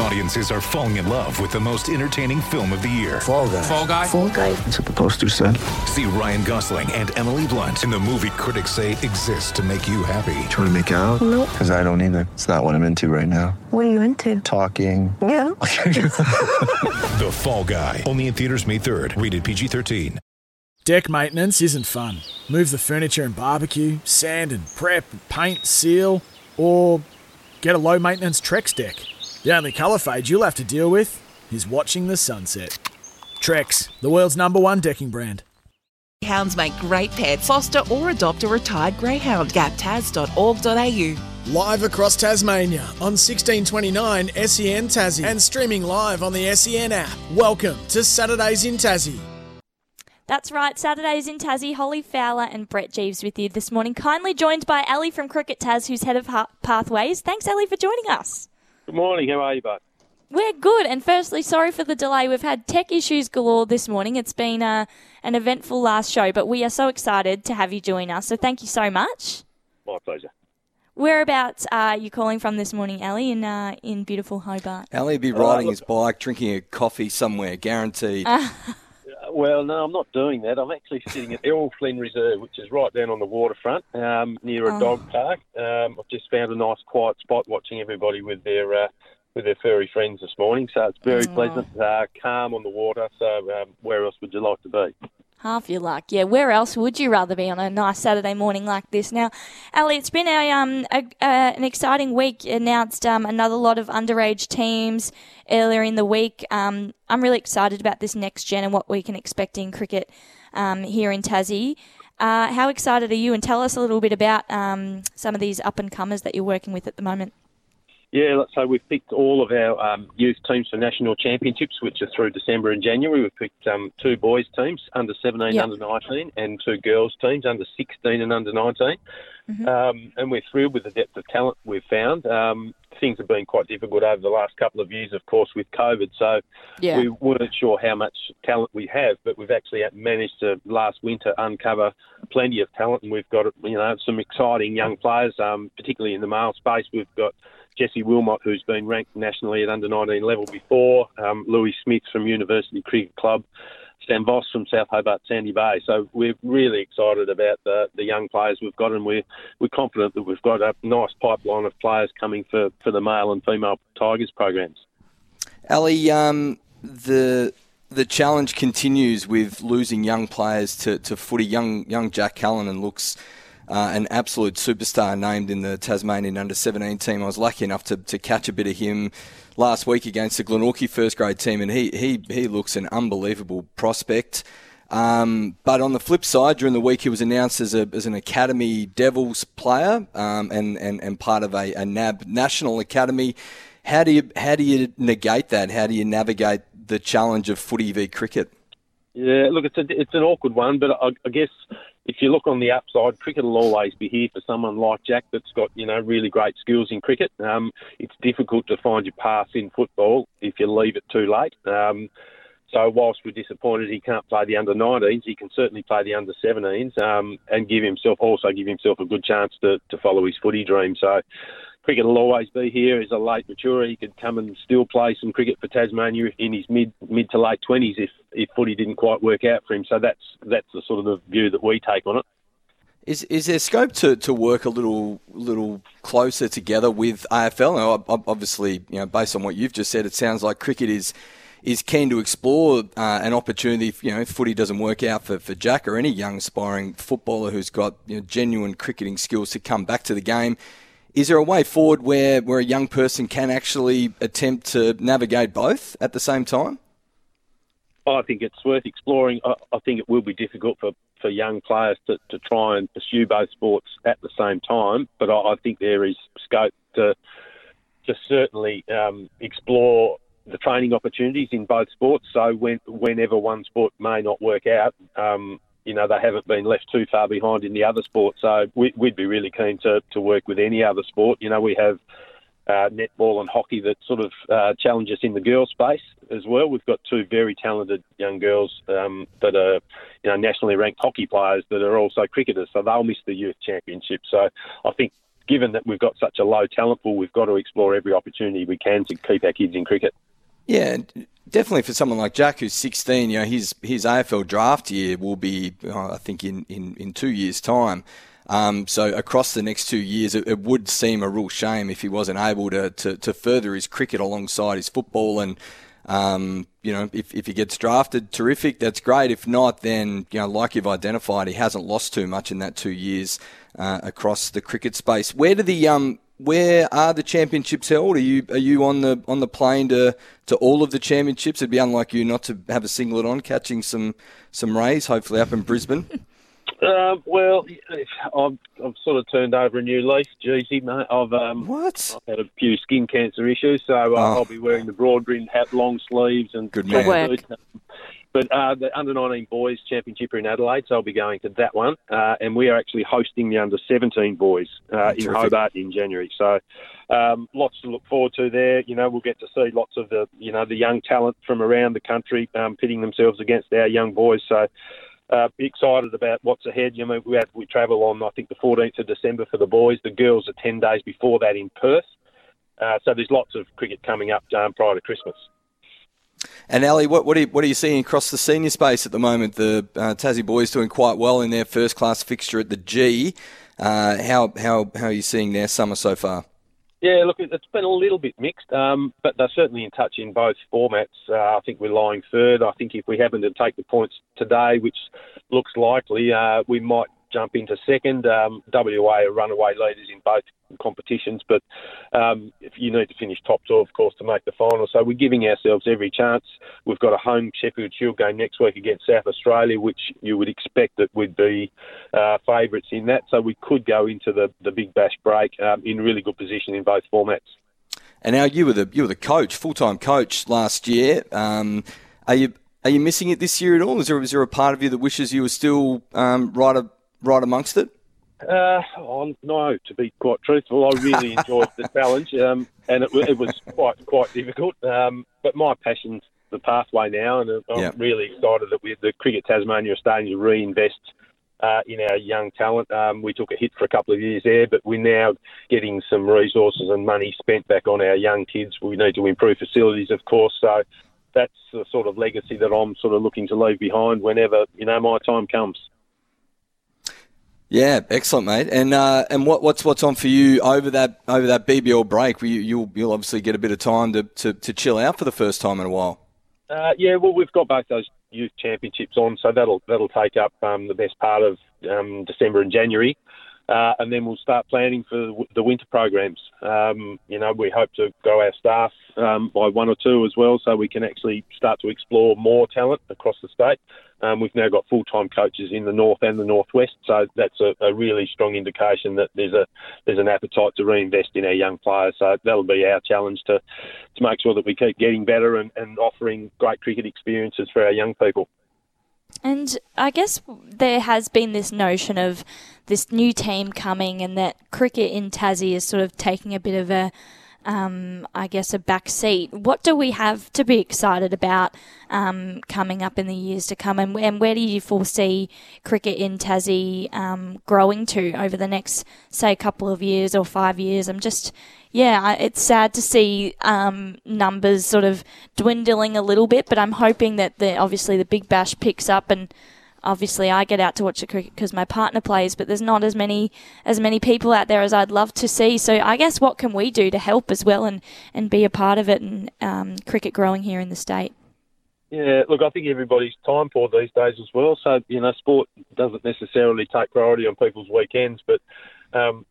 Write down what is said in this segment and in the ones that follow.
Audiences are falling in love with the most entertaining film of the year. Fall guy. Fall guy. Fall guy. That's what the poster said. See Ryan Gosling and Emily Blunt in the movie critics say exists to make you happy. Trying to make it out? Nope. Because I don't either. It's not what I'm into right now. What are you into? Talking. Yeah. The Fall Guy. Only in theaters May 3rd. Rated PG-13. Deck maintenance isn't fun. Move the furniture and barbecue, sand and prep, paint, seal, or get a low maintenance Trex deck. The only colour fade you'll have to deal with is watching the sunset. Trex, the world's number one decking brand. Hounds make great pets. Foster or adopt a retired greyhound. Gaptas.org.au. Live across Tasmania on 1629 SEN Tassie and streaming live on the SEN app. Welcome to Saturdays in Tassie. That's right, Saturdays in Tassie, Holly Fowler and Brett Geeves with you this morning. Kindly joined by Ali from Cricket Tas, who's head of ha- Pathways. Thanks, Ali, for joining us. Good morning. How are you, bud? We're good, and firstly, sorry for the delay. We've had tech issues galore this morning. It's been uh, an eventful last show, but we are so excited to have you join us. So thank you so much. My pleasure. Whereabouts are you calling from this morning, Ali, in uh, in beautiful Hobart? Ali be Uh, riding look- his bike, drinking a coffee somewhere, guaranteed. Well, no, I'm not doing that. I'm actually sitting at Errol Flynn Reserve, which is right down on the waterfront um, near a Oh. dog park. Um, I've just found a nice, quiet spot watching everybody with their uh, with their furry friends this morning. So it's very Oh. pleasant, uh, calm on the water. So um, where else would you like to be? Half your luck. Yeah, where else would you rather be on a nice Saturday morning like this? Now, Ali, it's been a, um, a, an exciting week. Announced um, another lot of underage teams earlier in the week. Um, I'm really excited about this next gen and what we can expect in cricket um, here in Tassie. Uh, how excited are you? And tell us a little bit about um, some of these up and comers that you're working with at the moment. Yeah, so we've picked all of our um, youth teams for national championships, which are through December and January. We've picked um, two boys teams, under 17, Yep. under 19, and two girls teams, under 16 and under 19. Um, and we're thrilled with the depth of talent we've found. Um, things have been quite difficult over the last couple of years, of course, with COVID. So Yeah. we weren't sure how much talent we have, but we've actually managed to last winter uncover plenty of talent, and we've got you know some exciting young players, um, particularly in the male space. We've got Jesse Wilmot, who's been ranked nationally at under 19 level before, um, Louis Smith from University Cricket Club. Sam Voss from South Hobart Sandy Bay. So we're really excited about the, the young players we've got, and we're we're confident that we've got a nice pipeline of players coming for, for the male and female Tigers programs. Ali, um, the the challenge continues with losing young players to, to footy. Young young Jack Callanan looks uh, an absolute superstar named in the Tasmanian under 17 team. I was lucky enough to, to catch a bit of him last week against the Glenorchy first grade team, and he, he, he looks an unbelievable prospect. Um, but on the flip side, during the week, he was announced as, a, as an Academy Devils player um, and, and, and part of a, a NAB National Academy. How do you how do you negate that? How do you navigate the challenge of footy v cricket? Yeah, look, it's a, it's an awkward one, but I, I guess if you look on the upside, cricket will always be here for someone like Jack that's got you know really great skills in cricket. Um, it's difficult to find your path in football if you leave it too late. Um, so whilst we're disappointed he can't play the under 19s, he can certainly play the under 17s um, and give himself also give himself a good chance to, to follow his footy dream. So cricket will always be here. He's a late maturer. He could come and still play some cricket for Tasmania in his mid mid to late twenties if if footy didn't quite work out for him. So that's that's the sort of the view that we take on it. Is is there scope to, to work a little little closer together with AFL? Now, ob- ob- obviously, you know, based on what you've just said, it sounds like cricket is is keen to explore uh, an opportunity. If, you know, if footy doesn't work out for, for Jack or any young aspiring footballer who's got you know, genuine cricketing skills to come back to the game. Is there a way forward where, where a young person can actually attempt to navigate both at the same time? I think it's worth exploring. I, I think it will be difficult for, for young players to, to try and pursue both sports at the same time, but I, I think there is scope to to certainly um, explore the training opportunities in both sports. So when, whenever one sport may not work out, um, you know, they haven't been left too far behind in the other sports. So we, we'd be really keen to, to work with any other sport. You know, we have uh, netball and hockey that sort of uh, challenge us in the girls' space as well. We've got two very talented young girls um, that are you know nationally ranked hockey players that are also cricketers, so they'll miss the youth championship. So I think. Given that we've got such a low talent pool, we've got to explore every opportunity we can to keep our kids in cricket. Yeah, definitely for someone like Jack, who's 16, you know, his his AFL draft year will be, oh, I think, in, in, in two years' time. Um, so across the next two years, it, it, would seem a real shame if he wasn't able to, to, to further his cricket alongside his football. And um, you know, if, if he gets drafted, terrific. That's great. If not, then you know, like you've identified, he hasn't lost too much in that two years uh, across the cricket space. Where do the um, where are the championships held? Are you are you on the on the plane to, to all of the championships? It'd be unlike you not to have a singlet on, catching some some rays, hopefully up in Brisbane. Uh, well, I've, I've sort of turned over a new leaf, Jeezy, mate. I've um, what? I've had a few skin cancer issues, so uh, oh. I'll be wearing the broad brimmed hat, long sleeves, and good man. But uh, the under 19 boys championship are in Adelaide, so I'll be going to that one. Uh, and we are actually hosting the under 17 boys uh, in Hobart in January. So um, lots to look forward to there. You know, we'll get to see lots of the you know the young talent from around the country um, pitting themselves against our young boys. So. Uh, excited about what's ahead. You know, we have, we travel on I think the 14th of December for the boys. The girls are 10 days before that in Perth. Uh, so there's lots of cricket coming up um, prior to Christmas. And Ali, what, what, are you, what are you seeing across the senior space at the moment? The uh, Tassie boys doing quite well in their first class fixture at the G. Uh, how, how, how are you seeing their summer so far? Yeah, look, it's been a little bit mixed, um, but they're certainly in touch in both formats. Uh, I think we're lying third. I think if we happen to take the points today, which looks likely, uh, we might jump into second. Um, WA are runaway leaders in both competitions, but um, if you need to finish top two, of course, to make the final. So we're giving ourselves every chance. We've got a home Sheffield Shield game next week against South Australia, which you would expect that we'd be uh, favourites in that. So we could go into the, the Big Bash break um, in really good position in both formats. And now you were the you were the coach, full time coach last year. Um, are you are you missing it this year at all? Is there is there a part of you that wishes you were still um, right a, right amongst it? Uh, oh, no, to be quite truthful, I really enjoyed the challenge, um, and it, it, was quite quite difficult. Um, but my passion's the pathway now, and I'm really excited that we, the Cricket Tasmania are starting to reinvest uh, in our young talent. Um, we took a hit for a couple of years there, but we're now getting some resources and money spent back on our young kids. We need to improve facilities, of course. So that's the sort of legacy that I'm sort of looking to leave behind whenever you know my time comes. Yeah, excellent, mate. And uh, and what, what's what's on for you over that over that BBL break? You, you'll you'll obviously get a bit of time to, to, to chill out for the first time in a while. Uh, yeah, well, we've got both those youth championships on, so that'll that'll take up um, the best part of um, December and January. Uh, and then we'll start planning for the winter programs. Um, you know, we hope to grow our staff um, by one or two as well, so we can actually start to explore more talent across the state. Um, we've now got full-time coaches in the north and the northwest, so that's a, a, really strong indication that there's a there's an appetite to reinvest in our young players. So that'll be our challenge to to make sure that we keep getting better and, and offering great cricket experiences for our young people. And I guess there has been this notion of this new team coming and that cricket in Tassie is sort of taking a bit of a um, I guess, a back seat. What do we have to be excited about um, coming up in the years to come, and, and, where do you foresee cricket in Tassie um, growing to over the next, say, couple of years or five years? I'm just, yeah, it's sad to see um, numbers sort of dwindling a little bit, but I'm hoping that the obviously the Big Bash picks up and obviously I get out to watch the cricket because my partner plays, but there's not as many as many people out there as I'd love to see. So I guess what can we do to help as well and, and be a part of it and um, cricket growing here in the state? Yeah, look, I think everybody's time poor these days as well. So you know, sport doesn't necessarily take priority on people's weekends, but um,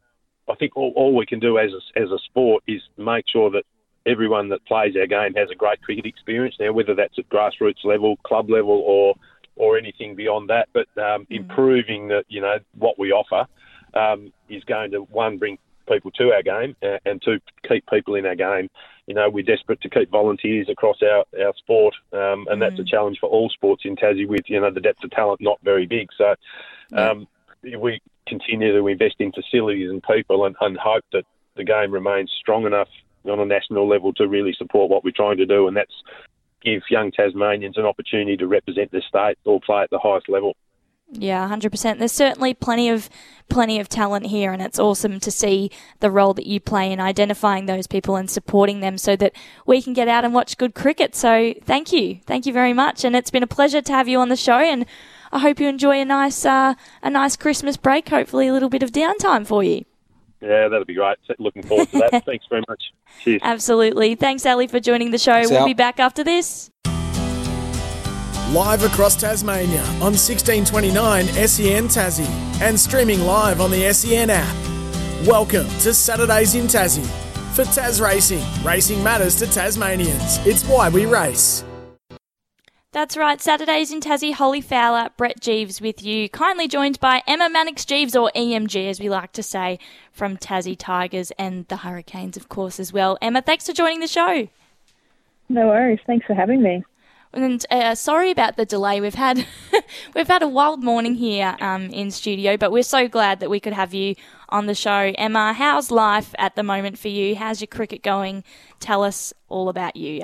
I think all, all we can do as a, as a sport is make sure that everyone that plays our game has a great cricket experience. Now, whether that's at grassroots level, club level, or or anything beyond that. But um, mm. improving the, you know, what we offer um, is going to one bring people to our game uh, and two keep people in our game. You know, we're desperate to keep volunteers across our, our sport, um, and mm. that's a mm. challenge for all sports in Tassie. With you know the depth of talent not very big, so um, we continue to invest in facilities and people, and, and hope that the game remains strong enough on a national level to really support what we're trying to do, and that's give young Tasmanians an opportunity to represent the state or play at the highest level. Yeah, hundred percent. There's certainly plenty of plenty of talent here, and it's awesome to see the role that you play in identifying those people and supporting them, so that we can get out and watch good cricket. So, thank you, thank you very much, and it's been a pleasure to have you on the show. And I hope you enjoy a nice uh, a nice Christmas break. Hopefully, a little bit of downtime for you. Yeah, that'll be great. Looking forward to that. Thanks very much. Cheers. Absolutely. Thanks, Ali, for joining the show. Thanks, we'll Al. be back after this. Live across Tasmania on 1629 SEN Tassie and streaming live on the SEN app. Welcome to Saturdays in Tassie. For Tas Racing, racing matters to Tasmanians. It's why we race. That's right. Saturdays in Tassie, Holly Fowler, Brett Geeves with you. Kindly joined by Emma Manix-Geeves, or EMG as we like to say, from Tassie Tigers and the Hurricanes, of course, as well. Emma, thanks for joining the show. No worries. Thanks for having me. And uh, sorry about the delay. We've had we've had a wild morning here um, in studio, but we're so glad that we could have you on the show. Emma, how's life at the moment for you? How's your cricket going? Tell us all about you.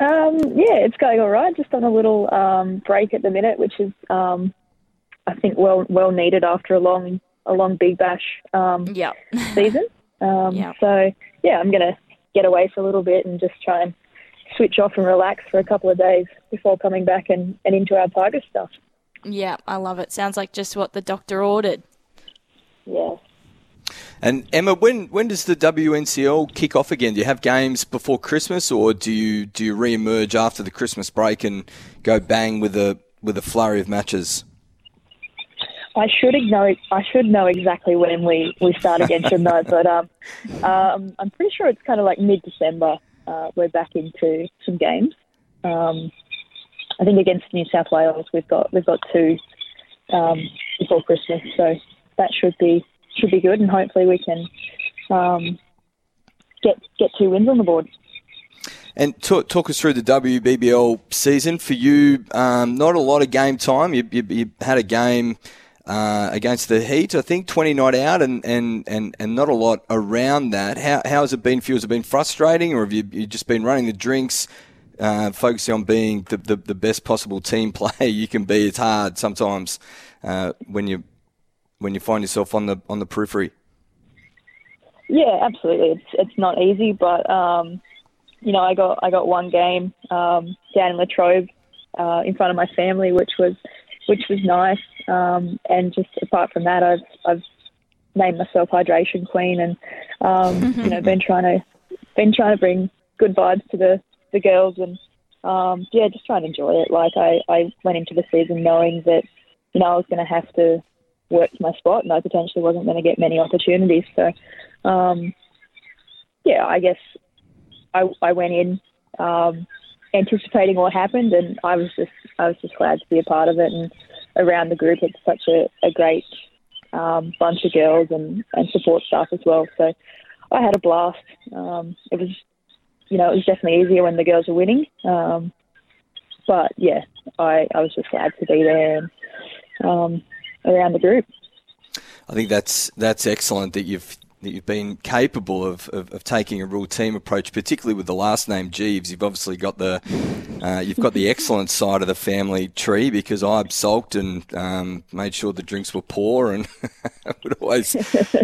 Um, yeah, it's going all right. Just on a little um, break at the minute, which is um, I think well well needed after a long a long Big Bash um, Yep. season. Um, Yep. So yeah, I'm gonna get away for a little bit and just try and switch off and relax for a couple of days before coming back and, and into our Tiger stuff. Yeah, I love it. Sounds like just what the doctor ordered. Yeah. And Emma, when when does the WNCL kick off again? Do you have games before Christmas, or do you do you re-emerge after the Christmas break and go bang with a with a flurry of matches? I should know. I should know exactly when we, we start again, shouldn't I? But um, um, I'm pretty sure it's kind of like mid December. Uh, we're back into some games. Um, I think against New South Wales, we've got we've got two um, before Christmas, so that should be should be good, and hopefully we can um, get get two wins on the board. And talk, talk us through the WBBL season for you. Um, not a lot of game time. You, you, you had a game uh, against the Heat, I think, 20 night out, and, and, and, and not a lot around that. How, how has it been for you? Has it been frustrating, or have you, you just been running the drinks, uh, focusing on being the, the, the best possible team player you can be? It's hard sometimes uh, when you when you find yourself on the on the periphery. Yeah, absolutely. It's it's not easy, but um, you know, I got I got one game um, down in Latrobe uh, in front of my family, which was which was nice. Um, and just apart from that, I've I've named myself hydration queen, and um, you know, been trying to been trying to bring good vibes to the the girls, and um, yeah, just trying to enjoy it. Like I I went into the season knowing that you know I was going to have to work to my spot, and I potentially wasn't going to get many opportunities. So, um, yeah, I guess I, I went in um, anticipating what happened, and I was just I was just glad to be a part of it. And around the group, it's such a, a great um, bunch of girls and, and support staff as well. So I had a blast. Um, it was, you know, it was definitely easier when the girls were winning. Um, but yeah, I, I was just glad to be there and um, around the group. I think that's that's excellent that you've that you've been capable of, of, of taking a real team approach, particularly with the last name Geeves. You've obviously got the uh, you've got the excellent side of the family tree because I sulked and um, made sure the drinks were poor and would always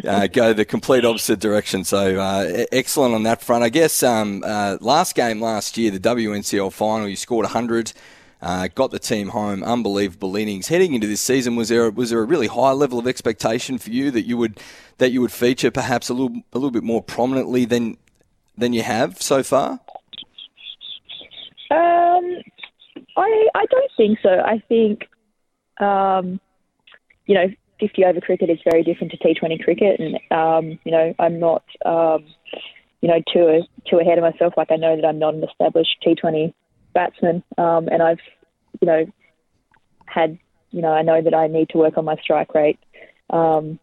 uh, go the complete opposite direction. So uh, excellent on that front. I guess um, uh, last game last year, the WNCL final, you scored 100. Uh, got the team home, unbelievable innings. Heading into this season, was there was there a really high level of expectation for you that you would that you would feature perhaps a little a little bit more prominently than than you have so far? Um, I I don't think so. I think, um, you know, 50 over cricket is very different to T20 cricket, and um, you know, I'm not, um, you know, too too ahead of myself. Like I know that I'm not an established T20 batsman, um, and I've, you know, had, you know, I know that I need to work on my strike rate um,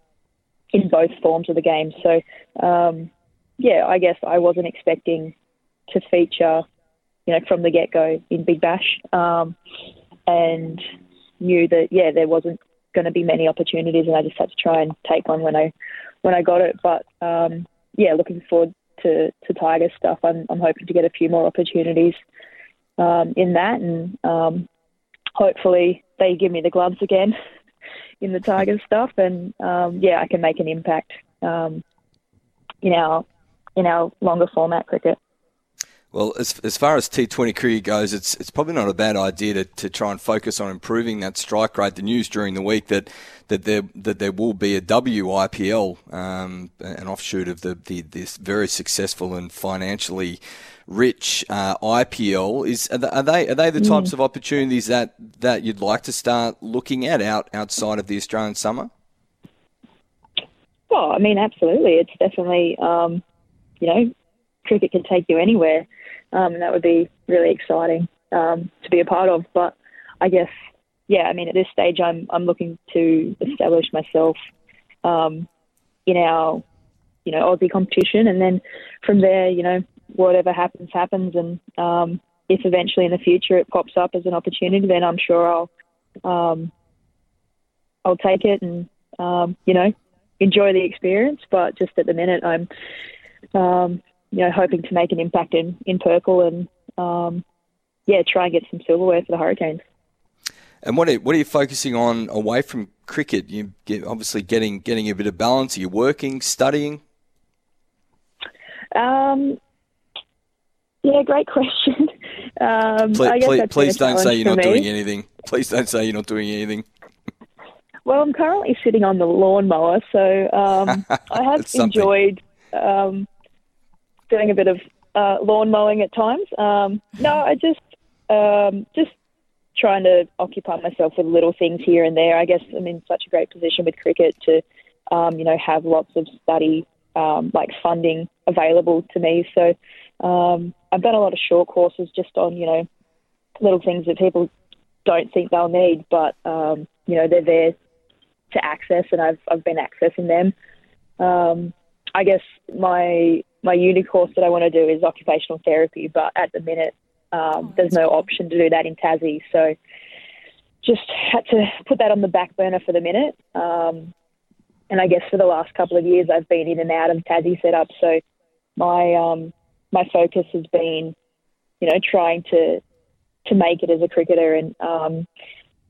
in both forms of the game. So, um, yeah, I guess I wasn't expecting to feature you know, from the get go in Big Bash, um, and knew that yeah, there wasn't going to be many opportunities, and I just had to try and take one when I when I got it. But um, yeah, looking forward to, to Tiger stuff, I'm, I'm hoping to get a few more opportunities um, in that, and um, hopefully they give me the gloves again in the Tigers stuff, and um, yeah, I can make an impact um, in our in our longer format cricket. Well, as, as far as T20 cricket goes, it's it's probably not a bad idea to, to try and focus on improving that strike rate. The news during the week that that there that there will be a WIPL, um, an offshoot of the, the this very successful and financially rich uh, IPL. Is are they are they the types Mm. of opportunities that, that you'd like to start looking at out outside of the Australian summer? Well, I mean, absolutely. It's definitely, um, you know, cricket can take you anywhere, um, and that would be really exciting um, to be a part of. But I guess, yeah, I mean, at this stage, I'm I'm looking to establish myself um, in our, you know, Aussie competition, and then from there, you know, whatever happens, happens, and um, if eventually in the future it pops up as an opportunity, then I'm sure I'll, um, I'll take it and, um, you know, enjoy the experience. But just at the minute, I'm, um, you know, hoping to make an impact in, in purple and, um, yeah, try and get some silverware for the Hurricanes. And what are, what are you focusing on away from cricket? You get, obviously getting getting a bit of balance. Are you working, studying? Um, yeah, great question. Um, Please, I guess please, please don't say you're not me. doing anything. Please don't say you're not doing anything. Well, I'm currently sitting on the lawnmower, so um, I have enjoyed um, doing a bit of uh, lawn mowing at times. Um, no, I just um, just trying to occupy myself with little things here and there. I guess I'm in such a great position with cricket to, um, you know, have lots of study um, like funding available to me. So um, I've done a lot of short courses just on, you know, little things that people don't think they'll need, but um, you know, they're there to access, and I've I've been accessing them. Um, I guess my my uni course that I want to do is occupational therapy, but at the minute um, there's no option to do that in Tassie, so just had to put that on the back burner for the minute. Um, and I guess for the last couple of years, I've been in and out of Tassie setup, so my um, my focus has been, you know, trying to to make it as a cricketer and um,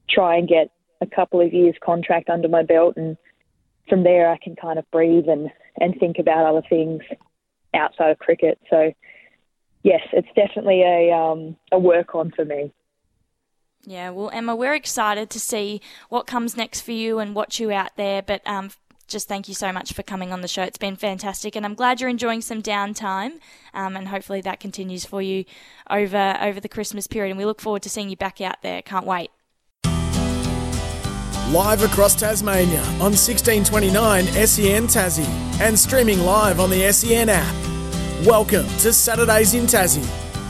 try and get a couple of years contract under my belt and from there I can kind of breathe and, and think about other things outside of cricket. So yes, it's definitely a um, a work on for me. Yeah, well, Emma, we're excited to see what comes next for you and watch you out there. But um, just thank you so much for coming on the show. It's been fantastic, and I'm glad you're enjoying some downtime. Um, and hopefully that continues for you over over the Christmas period. And we look forward to seeing you back out there. Can't wait. Live across Tasmania on 1629 SEN Tassie and streaming live on the SEN app. Welcome to Saturdays in Tassie.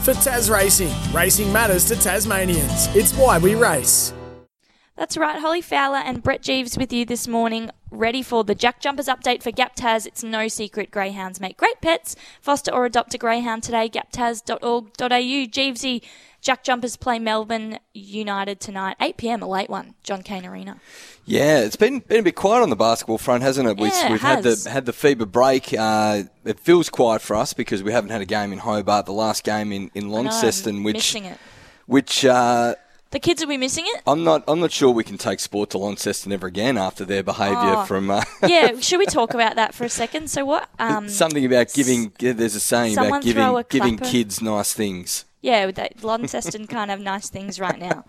For Tas Racing, racing matters to Tasmanians. It's why we race. That's right, Holly Fowler and Brett Geeves with you this morning, ready for the Jack Jumpers update for Gap Taz. It's no secret greyhounds make great pets. Foster or adopt a greyhound today, gaptaz.org.au. Geevesy, Jack Jumpers play Melbourne United tonight, 8 pm, a late one, John Cain Arena. Yeah, it's been been a bit quiet on the basketball front, hasn't it? We, Yeah, it we've had the had the FIBA break. Uh, it feels quiet for us because we haven't had a game in Hobart. The last game in, in I know, I'm Launceston, which which uh, The kids will be missing it. I'm not I'm not sure we can take sport to Launceston ever again after their behaviour Oh. from. Uh, yeah, should we talk about that for a second? So what? Um, Something about giving. yeah, There's a saying about giving giving kids nice things. Yeah, with that Launceston can't have nice things right now.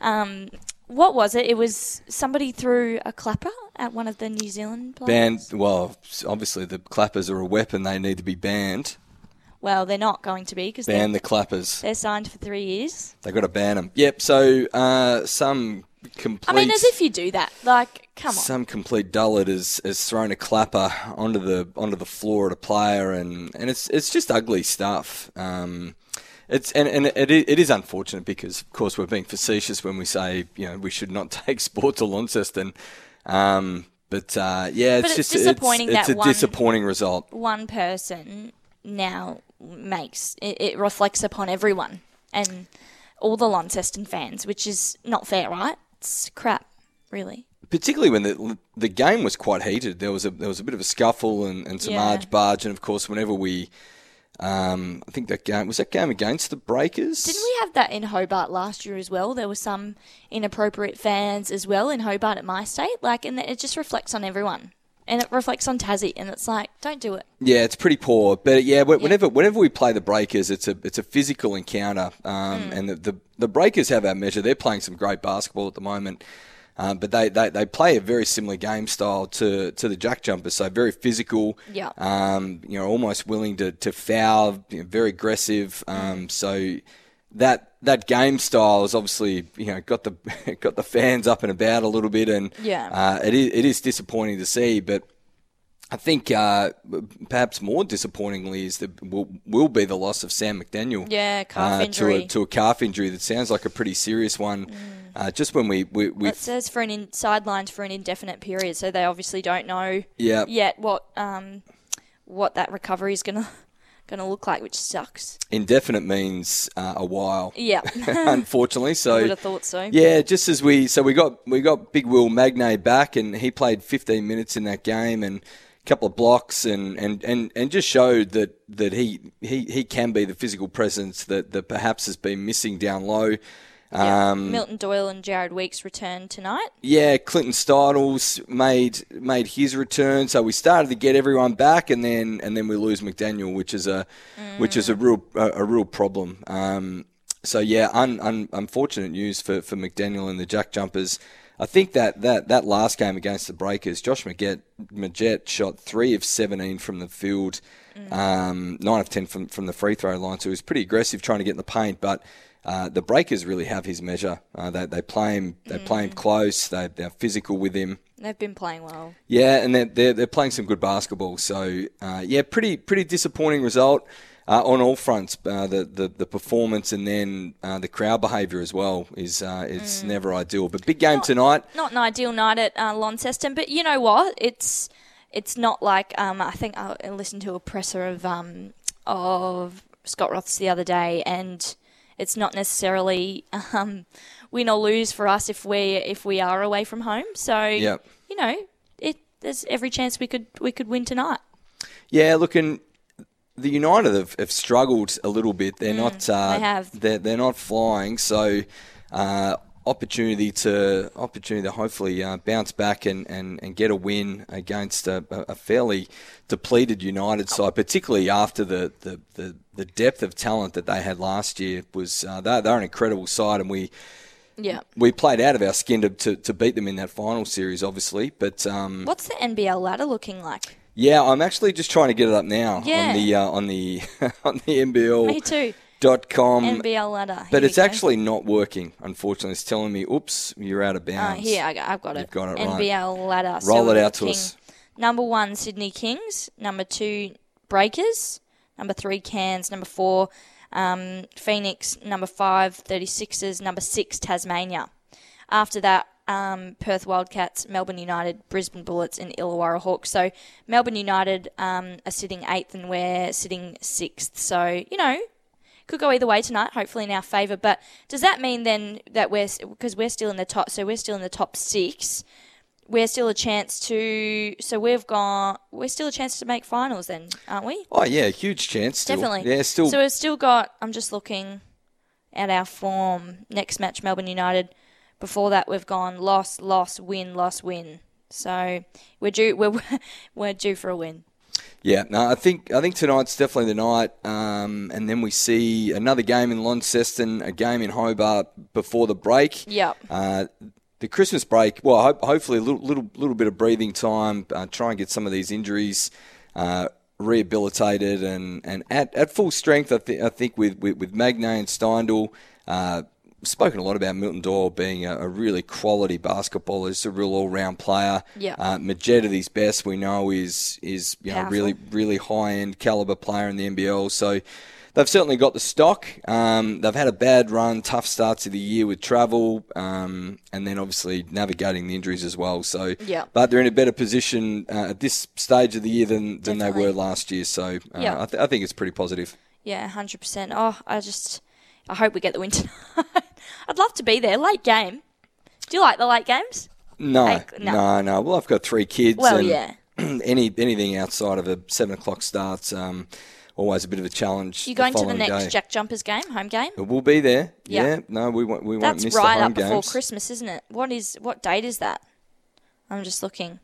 Um, what was it? It was somebody threw a clapper at one of the New Zealand players. Banned. Well, obviously the clappers are a weapon. They need to be banned. Well, they're not going to be because Ban they're, the clappers. they're signed for three years. They've got to ban them. Yep. So uh, some complete. I mean, as if you do that. Like, come on. Some complete dullard has, has thrown a clapper onto the onto the floor at a player, and, and it's it's just ugly stuff. Um, it's and, and it, it is unfortunate because, of course, we're being facetious when we say you know we should not take sport to Launceston. Um, but uh, yeah, it's But it's just disappointing it's, it's that a one- disappointing result. One person now makes it, it reflects upon everyone and all the Launceston fans, which is not fair, right? It's crap, really. particularly when the the game was quite heated. There was a there was a bit of a scuffle and, and some Yeah. arge barge, and of course, whenever we, um, I think that game was that game against the Breakers. Didn't we have that in Hobart last year as well? There were some inappropriate fans as well in Hobart at my state. Like, and it just reflects on everyone, and it reflects on Tassie, and it's like, don't do it. Yeah, it's pretty poor. But yeah, wh- whenever whenever we play the Breakers, it's a it's a physical encounter, um, and the, the the Breakers have our measure. They're playing some great basketball at the moment. Um, but they, they, they play a very similar game style to, to the Jack Jumpers, so very physical. Yeah. Um, you know, almost willing to, to foul, you know, very aggressive. Um, so that that game style has obviously you know got the got the fans up and about a little bit, and Yeah. uh, it is it is disappointing to see, but. I think uh, perhaps more disappointingly is the will, will be the loss of Sam McDaniel. Yeah, calf uh, injury. to a, to a calf injury that sounds like a pretty serious one. Uh, just when we we, we It says for an in, sidelines for an indefinite period, so they obviously don't know Yeah. yet what um what that recovery is gonna gonna look like, which sucks. indefinite means uh, a while. Yeah. unfortunately. So would have thought so. Yeah, just as we so we got we got Big Will Magnay back, and he played 15 minutes in that game and a couple of blocks, and, and, and, and just showed that that he, he he can be the physical presence that, that perhaps has been missing down low. Yeah. Um, Milton Doyle and Jarrad Weeks return tonight. yeah, Clinton Steindl made made his return, so we started to get everyone back, and then and then we lose McDaniel, which is a which is a real a, a real problem. Um, so yeah, un, un, unfortunate news for, for McDaniel and the Jack Jumpers. I think that, that, that last game against the Breakers, Josh Magette, Magette shot three of seventeen from the field, um, nine of ten from from the free throw line. So he was pretty aggressive trying to get in the paint, but. Uh, the Breakers really have his measure. Uh, they, they play him. They play him close. They, they're physical with him. They've been playing well. Yeah, and they're, they're, they're playing some good basketball. So, uh, yeah, pretty pretty disappointing result uh, on all fronts. Uh, the, the the performance and then uh, the crowd behaviour as well is uh, is never ideal. But big game tonight. Not an ideal night at uh, Launceston, but you know what? It's it's not like um, I think I listened to a presser of um, of Scott Roths the other day, and it's not necessarily um, win or lose for us if we if we are away from home. So Yep. you know, it there's every chance we could we could win tonight. Yeah, looking. The United have, have struggled a little bit. They're not. Uh, they have. They're, they're not flying. So, uh, opportunity to opportunity to hopefully uh, bounce back and, and, and get a win against a, a fairly depleted United side, particularly after the, the, the, the depth of talent that they had last year was uh, they're, they're an incredible side, and we Yeah. we played out of our skin to, to, to beat them in that final series, obviously. But um, What's the NBL ladder looking like? yeah, I'm actually just trying to get it up now Yeah. on the uh, on the on the NBL Me too. Dot com. NBL ladder. But it's actually not working. Unfortunately, it's telling me, "Oops, you're out of Uh, bounds." here, I got, I've got it. You've got it right. NBL ladder. Roll we're it out to us. Number one, Sydney Kings. Number two, Breakers. Number three, Cairns. Number four, um, Phoenix. Number five, 36ers. Number six, Tasmania. After that, um, Perth Wildcats, Melbourne United, Brisbane Bullets, and Illawarra Hawks. So Melbourne United um, are sitting eighth, and we're sitting sixth. So you know, could go either way tonight. Hopefully in our favour. But does that mean then that we're because we're still in the top? So we're still in the top six. We're still a chance to. So we've got. We're still a chance to make finals, then, aren't we? Oh yeah, huge chance. Still. Definitely. Yeah, still. So we've still got. I'm just looking at our form. Next match, Melbourne United. Before that, we've gone loss, loss, win, loss, win. So we're due. We're we're due for a win. Yeah, no, I think I think tonight's definitely the night, um, and then we see another game in Launceston, a game in Hobart before the break. Yep. Uh, the Christmas break, well, ho- hopefully a little, little little bit of breathing time, uh, try and get some of these injuries uh, rehabilitated and, and at, at full strength. I, th- I think with with, with Magnay and Steindl. Uh, Spoken a lot about Milton Doyle being a, a really quality basketballer, just a real all-round player. Yeah. Uh, Magette at his best, we know, is is you know Powerful. really really high end caliber player in the NBL. So they've certainly got the stock. Um, they've had a bad run, tough starts to the year with travel, um, and then obviously navigating the injuries as well. So, Yeah. but they're in a better position uh, at this stage of the year than, than they were last year. So uh, Yeah. I, th- I think it's pretty positive. Yeah, hundred percent. Oh, I just, I hope we get the win tonight. I'd love to be there. Late game. Do you like the late games? No, no. no, no. Well, I've got three kids. Well, and yeah. any anything outside of a seven o'clock starts, um, always a bit of a challenge. You going to the next day. Jack Jumpers game, home game? We'll be there. Yeah. Yeah. No, we won't. We won't That's miss right the home up before. Christmas, isn't it? What is what date is that? I'm just looking.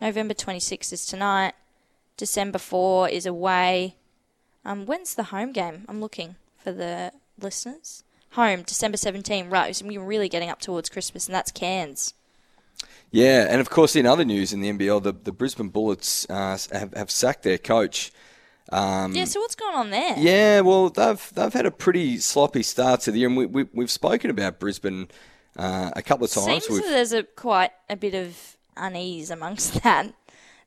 November 26th is tonight. December 4 is away. Um, when's the home game? I'm looking for the listeners. Home, December 17. Right, so we're really getting up towards Christmas, and that's Cairns. Yeah, and of course, in other news in the NBL, the, the Brisbane Bullets uh, have, have sacked their coach. Um, yeah, so what's going on there? Yeah, well, they've they've had a pretty sloppy start to the year, and we, we, we've spoken about Brisbane uh, a couple of times. Seems there's a quite a bit of unease amongst that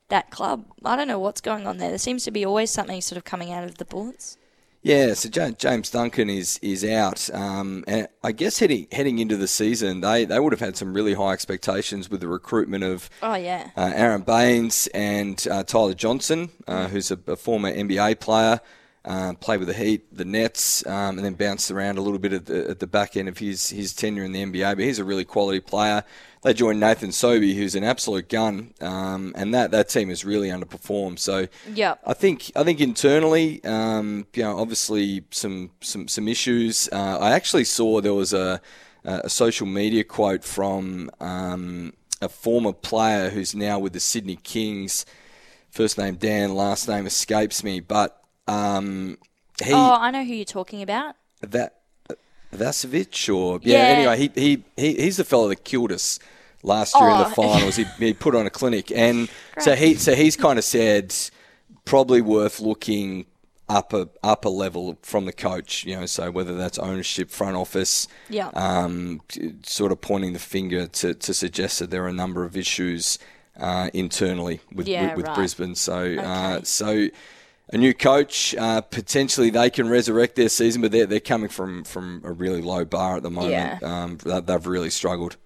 that club. I don't know what's going on there. There seems to be always something sort of coming out of the Bullets. Yeah, so Ja- James Duncan is is out, um, and I guess heading heading into the season, they, they would have had some really high expectations with the recruitment of Oh yeah. uh, Aron Baynes and uh, Tyler Johnson, uh, who's a, a former NBA player, uh, played with the Heat, the Nets, um, and then bounced around a little bit at the, at the back end of his, his tenure in the NBA. But he's a really quality player. They joined Nathan Sobey, who's an absolute gun, um, and that, that team has really underperformed. So yeah, I think I think internally, um, you know, obviously some some some issues. Uh, I actually saw there was a a social media quote from um, a former player who's now with the Sydney Kings. First name Dan, last name escapes me, but um, he oh, I know who you're talking about. that Vasovic or yeah, Yeah. Anyway, he, he he he's the fellow that killed us last year in the Oh. finals. he, he put on a clinic, and so he so he's kind of said probably worth looking upper upper level from the coach. You know, so whether that's ownership, front office, Yeah. um, sort of pointing the finger to to suggest that there are a number of issues uh, internally with Yeah, with, with right. Brisbane. So uh, so a new coach. Uh, potentially, they can resurrect their season, but they're, they're coming from, from a really low bar at the moment. Yeah. Mm. Um, they- they've really struggled.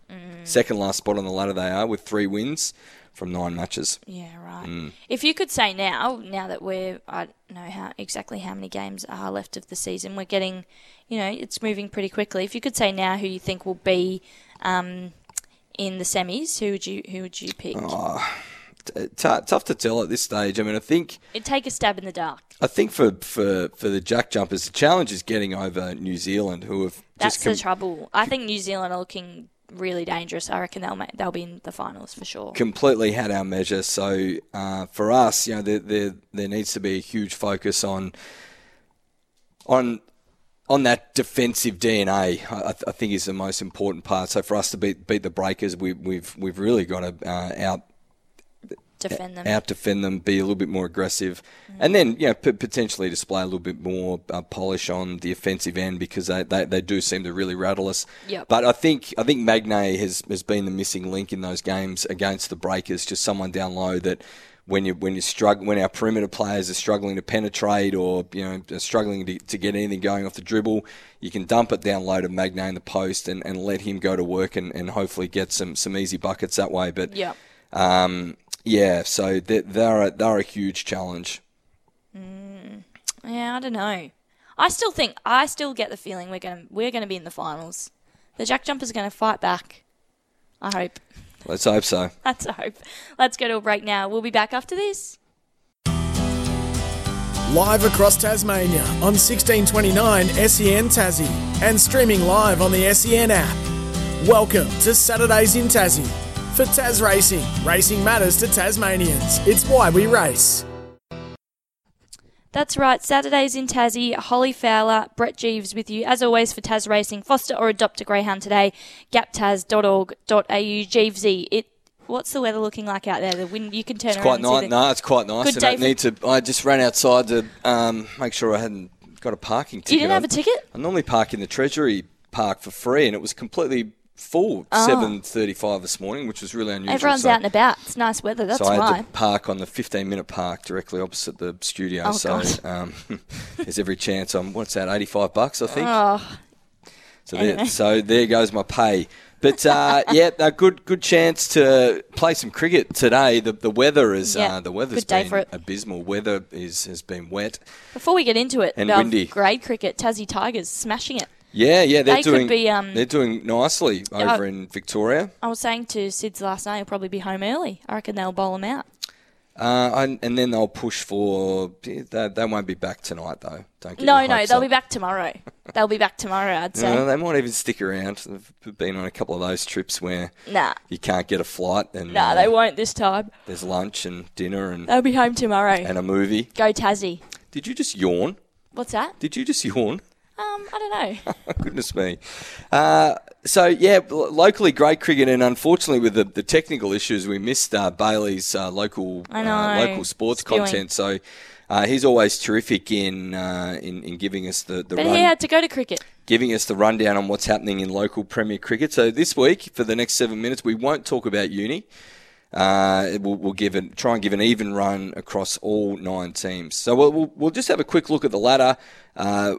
Second last spot on the ladder, they are with three wins from nine matches. Yeah, right. Mm. If you could say now, now that we're, I don't know how exactly how many games are left of the season, we're getting, you know, it's moving pretty quickly. If you could say now who you think will be um, in the semis, who would you who would you pick? Oh. T- t- tough to tell at this stage. I mean, I think It'd take a stab in the dark. I think for, for, for the Jack Jumpers, the challenge is getting over New Zealand, who have That's just the trouble. I think New Zealand are looking really dangerous. I reckon they'll they'll be in the finals for sure. completely had our measure. So uh, for us, you know, there, there there needs to be a huge focus on on on that defensive DNA. I, I th- I think is the most important part. So for us to beat beat the Breakers, we, we've we've really got to uh, out Defend them. out defend them, be a little bit more aggressive, and then you know p- potentially display a little bit more uh, polish on the offensive end because they, they, they do seem to really rattle us. Yep. But I think I think Magnay has has been the missing link in those games against the Breakers. Just someone down low that. When you when you struggle when our perimeter players are struggling to penetrate or you know are struggling to, to get anything going off the dribble, you can dump it down low to Magnay in the post and, and let him go to work and, and hopefully get some, some easy buckets that way. But Yep. um, yeah, so they're, they're, a, they're a huge challenge. Mm. Yeah, I don't know. I still think I still get the feeling we're gonna we're gonna be in the finals. The Jack Jumpers are gonna fight back. I hope. Let's hope so. Let's hope. Let's go to a break now. We'll be back after this. Live across Tasmania on 1629 SEN Tassie and streaming live on the SEN app. Welcome to Saturdays in Tassie. For Tas Racing, racing matters to Tasmanians. It's why we race. That's right. Saturdays in Tassie. Holly Fowler, Brett Geeves with you as always for Tas Racing. Foster or adopt a greyhound today. Gaptaz.org.au. Geevesy. It. What's the weather looking like out there? The wind. You can turn It's around quite and nice. the- No, it's quite nice. Good and day I for- need to. I just ran outside to um, make sure I hadn't got a parking ticket. You didn't have a ticket? I normally park in the Treasury Park for free, and it was completely full. Oh. Seven thirty-five this morning, which was really unusual. Everyone's so, out and about. It's nice weather. That's so I had why. to park on the fifteen-minute park directly opposite the studio. Oh, so um, there's every chance I'm. What's that? Eighty-five bucks, I think. Oh, So, Anyway. there, so there goes my pay. But uh, yeah, a good good chance to play some cricket today. The the weather is Yeah, uh, the weather's been abysmal. Weather is has been wet. before we get into it, And windy. grade cricket, Tassie Tigers smashing it. Yeah, yeah, they're They doing be, um, they're doing nicely over Oh. in Victoria. I was saying to Sids last night, he'll probably be home early. I reckon they'll bowl him out. Uh, and, and then they'll push for. They, they won't be back tonight though. Don't get No, no, they'll up. be back tomorrow. they'll be back tomorrow, I'd say. No, they might even stick around. They've been on a couple of those trips where Nah. you can't get a flight, and Nah, uh, they won't this time. there's lunch and dinner and They'll be home tomorrow. and a movie. Go Tassie. Did you just yawn? What's that? Did you just yawn? Um, I don't know. Goodness me. Uh, so yeah, locally great cricket, and unfortunately with the, the technical issues, we missed uh, Bailey's uh, local uh, local sports Spewing. content. So uh, he's always terrific in, uh, in in giving us the the but run, he had to go to cricket. giving us the rundown on what's happening in local Premier cricket. So this week, for the next seven minutes, we won't talk about uni. Uh, we'll, we'll give it, try and give an even run across all nine teams. So we'll, we'll, we'll just have a quick look at the ladder. Uh,